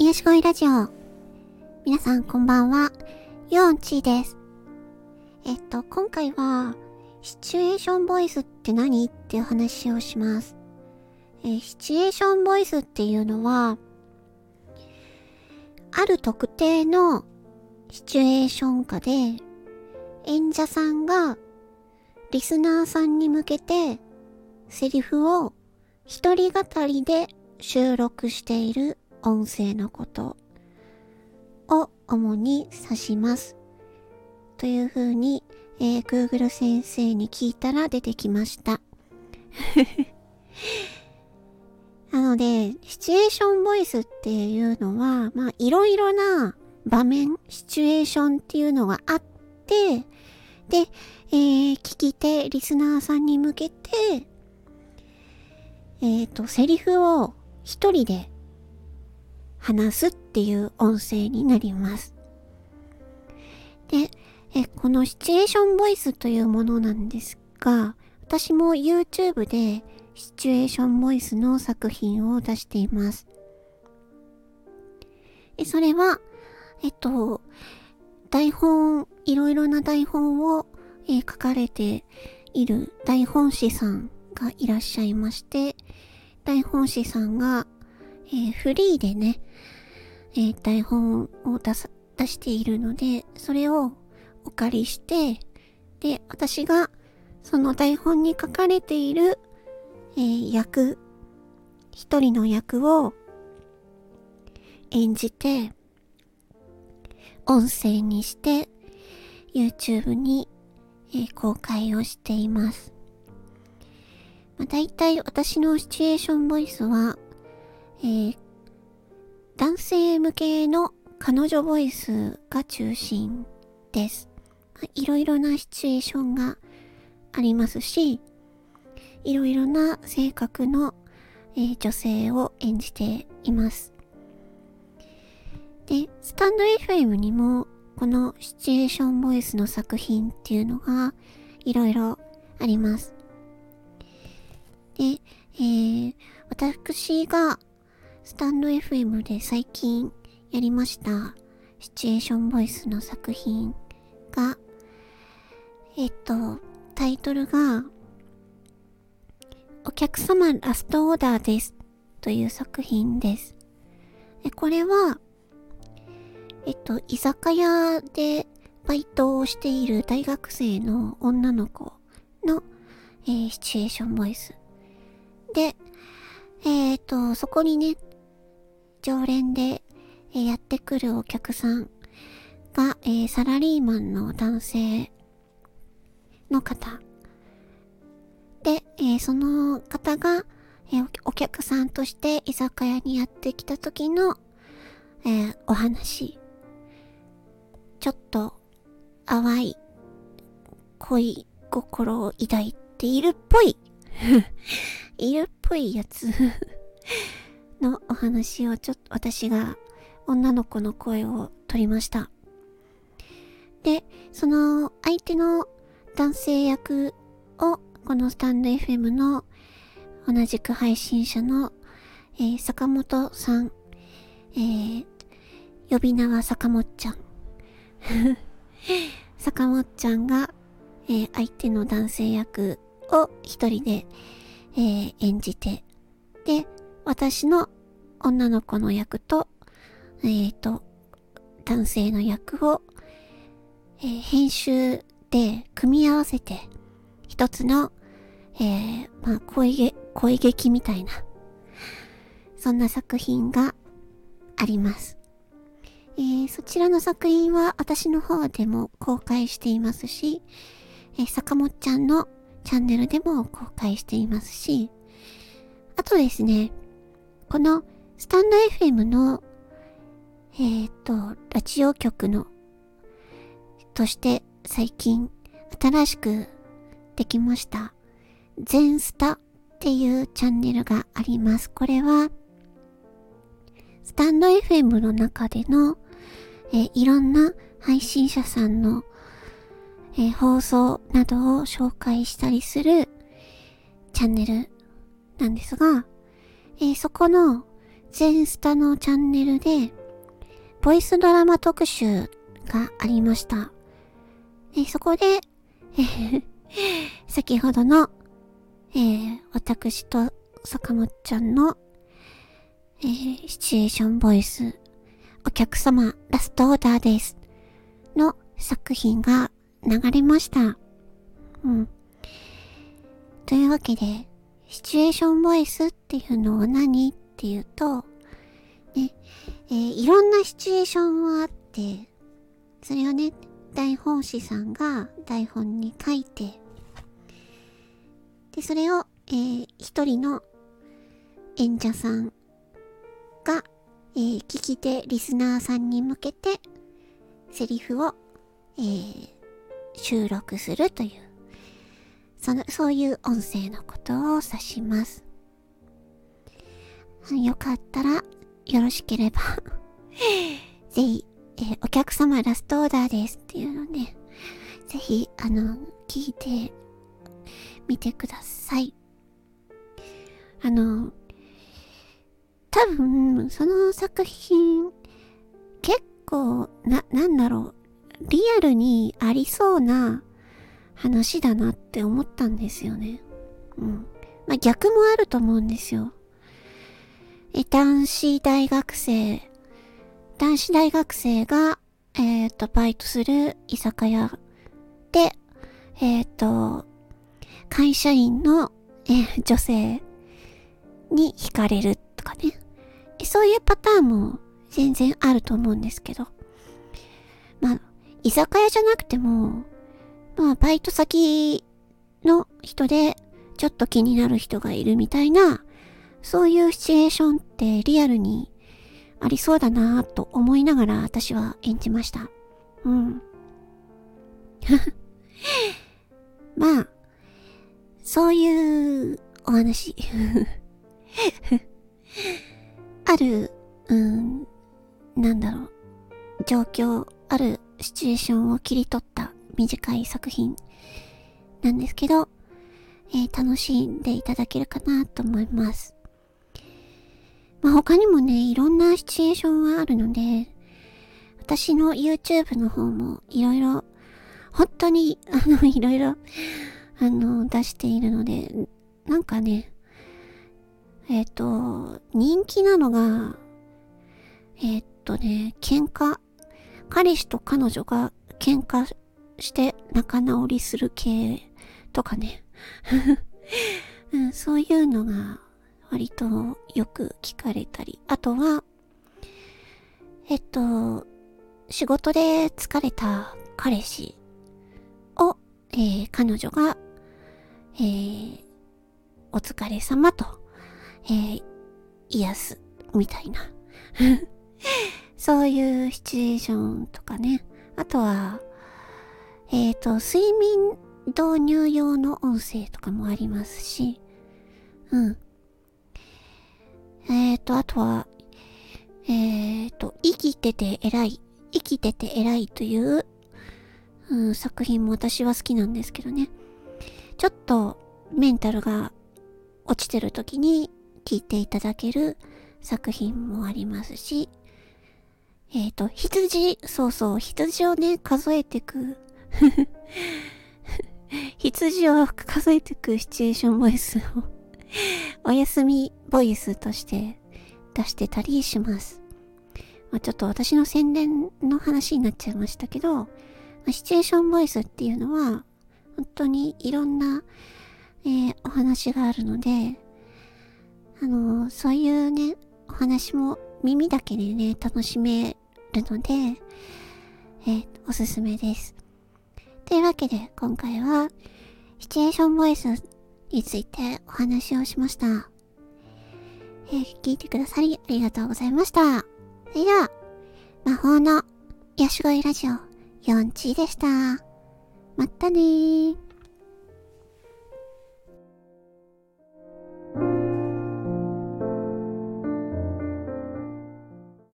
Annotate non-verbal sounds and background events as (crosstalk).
癒し声ラジオ。皆さんこんばんは。ヨンチーです。えっと、今回は、シチュエーションボイスって何？っていう話をします。え、シチュエーションボイスっていうのは、ある特定のシチュエーション下で、演者さんがリスナーさんに向けてセリフを一人語りで収録している音声のことを主に指します。という風に、えー、Google 先生に聞いたら出てきました。(laughs) なので、シチュエーションボイスっていうのは、まあ、いろいろな場面、シチュエーションっていうのがあって、で、えー、聞き手、リスナーさんに向けて、えっ、ー、と、セリフを一人で話すっていう音声になります。で、えこのシチュエーションボイスというものなんですが、私も YouTube でシチュエーションボイスの作品を出しています。それは、えっと、台本、いろいろな台本を、え、書かれている台本師さんがいらっしゃいまして、台本師さんが、えー、フリーでね、えー、台本を出す、出しているので、それをお借りして、で、私がその台本に書かれている、えー、役、一人の役を演じて、音声にして、YouTube に、えー、公開をしています。まあ、大体私のシチュエーションボイスは、えー、男性向けの彼女ボイスが中心です。いろいろなシチュエーションがありますし、いろいろな性格の、えー、女性を演じています。で、スタンド FM にもこのシチュエーションボイスの作品っていうのがいろいろあります。で、えー、私がスタンド FM で最近やりましたシチュエーションボイスの作品が、えっと、タイトルが、お客様ラストオーダーですという作品です。でこれは、えっと、居酒屋でバイトをしている大学生の女の子の、えー、シチュエーションボイス。で、えっ、と、そこにね、常連で、えやってくるお客さんが、え、サラリーマンの男性の方。で、え、その方が、え、お客さんとして居酒屋にやってきた時の、えお話。ちょっと淡い恋心を抱いているっぽい (laughs) いるっぽいやつのお話をちょっと私が女の子の声を取りました。で、その相手の男性役をこのスタンド FM の同じく配信者の、えー、坂本さん、えー、呼び名は坂本ちゃん。(laughs) 坂本ちゃんが、えー、相手の男性役を一人で、え、演じて、で、私の女の子の役と、えっ、ー、と、男性の役を、えー、編集で組み合わせて、一つの、えー、まあ、恋劇、恋劇みたいな、そんな作品があります。えー、そちらの作品は私の方でも公開していますし、えー、坂本ちゃんのチャンネルでも公開していますし、あとですね、このスタンド FM の、えっ、ー、と、ラジオ局の、として最近新しくできました、全スタっていうチャンネルがあります。これは、スタンド FM の中での、えー、いろんな配信者さんの、えー、放送などを紹介したりするチャンネルなんですが、えー、そこの全スタのチャンネルで、ボイスドラマ特集がありました。えそこで、え (laughs) 先ほどの、えー、私と坂本ちゃんの、えー、シチュエーションボイス、お客様ラストオーダーです。の作品が流れました。うん。というわけで、シチュエーションボイスっていうのは何っていうと、ね、えー、いろんなシチュエーションはあって、それをね、台本師さんが台本に書いて、で、それを、えー、一人の演者さんが、えー、聞き手、リスナーさんに向けて、セリフを、えー、収録するという、その、そういう音声のことを指します。よかったら、よろしければ (laughs) ぜひ、えー、お客様ラストオーダーですっていうのね、ぜひ、あの、聞いてみてください。あの、多分、その作品、結構、な、なんだろう、リアルにありそうな話だなって思ったんですよね。うん。まあ、逆もあると思うんですよ。え、男子大学生、男子大学生が、えっ、ー、と、バイトする居酒屋で、えっ、ー、と、会社員の、え、女性に惹かれるとかね。そういうパターンも全然あると思うんですけど。まあ、居酒屋じゃなくても、まあ、バイト先の人で、ちょっと気になる人がいるみたいな、そういうシチュエーションってリアルにありそうだなぁと思いながら私は演じました。うん。(laughs) まあ、そういうお話 (laughs) ある、うん、なんだろう、状況、あるシチュエーションを切り取った短い作品なんですけど、えー、楽しんでいただけるかなと思います。まあ、他にもね、いろんなシチュエーションはあるので、私の YouTube の方もいろいろ、本当に、(laughs) あの、いろいろ、あの、出しているので、なんかね、えっ、ー、と、人気なのが、えっ、ー、とね、喧嘩、彼氏と彼女が喧嘩して仲直りする系とかね、(laughs) うん、そういうのが割とよく聞かれたり、あとは、えっと、仕事で疲れた彼氏を、えー、彼女が、えー、お疲れ様と、えー、癒す、みたいな。(laughs) そういうシチュエーションとかね。あとは、えっ、ー、と、睡眠導入用の音声とかもありますし、うん。えっ、ー、と、あとは、えっ、ー、と、生きてて偉い、生きてて偉いという、うん、作品も私は好きなんですけどね。ちょっとメンタルが落ちてる時に聞いていただける作品もありますし、えっ、ー、と、羊、そうそう、羊をね、数えていく (laughs) 羊を数えてくシチュエーションボイスをお休みボイスとして出してたりします。まあ、ちょっと私の宣伝の話になっちゃいましたけど、シチュエーションボイスっていうのは、本当にいろんな、えー、お話があるので、あのー、そういうね、お話も耳だけでね、楽しめるので、えー、おすすめです。というわけで、今回は、シチュエーションボイスについてお話をしました。えー、聞いてくださりありがとうございました。それでは、魔法のヤシゴイラジオ4チでした。まったねー。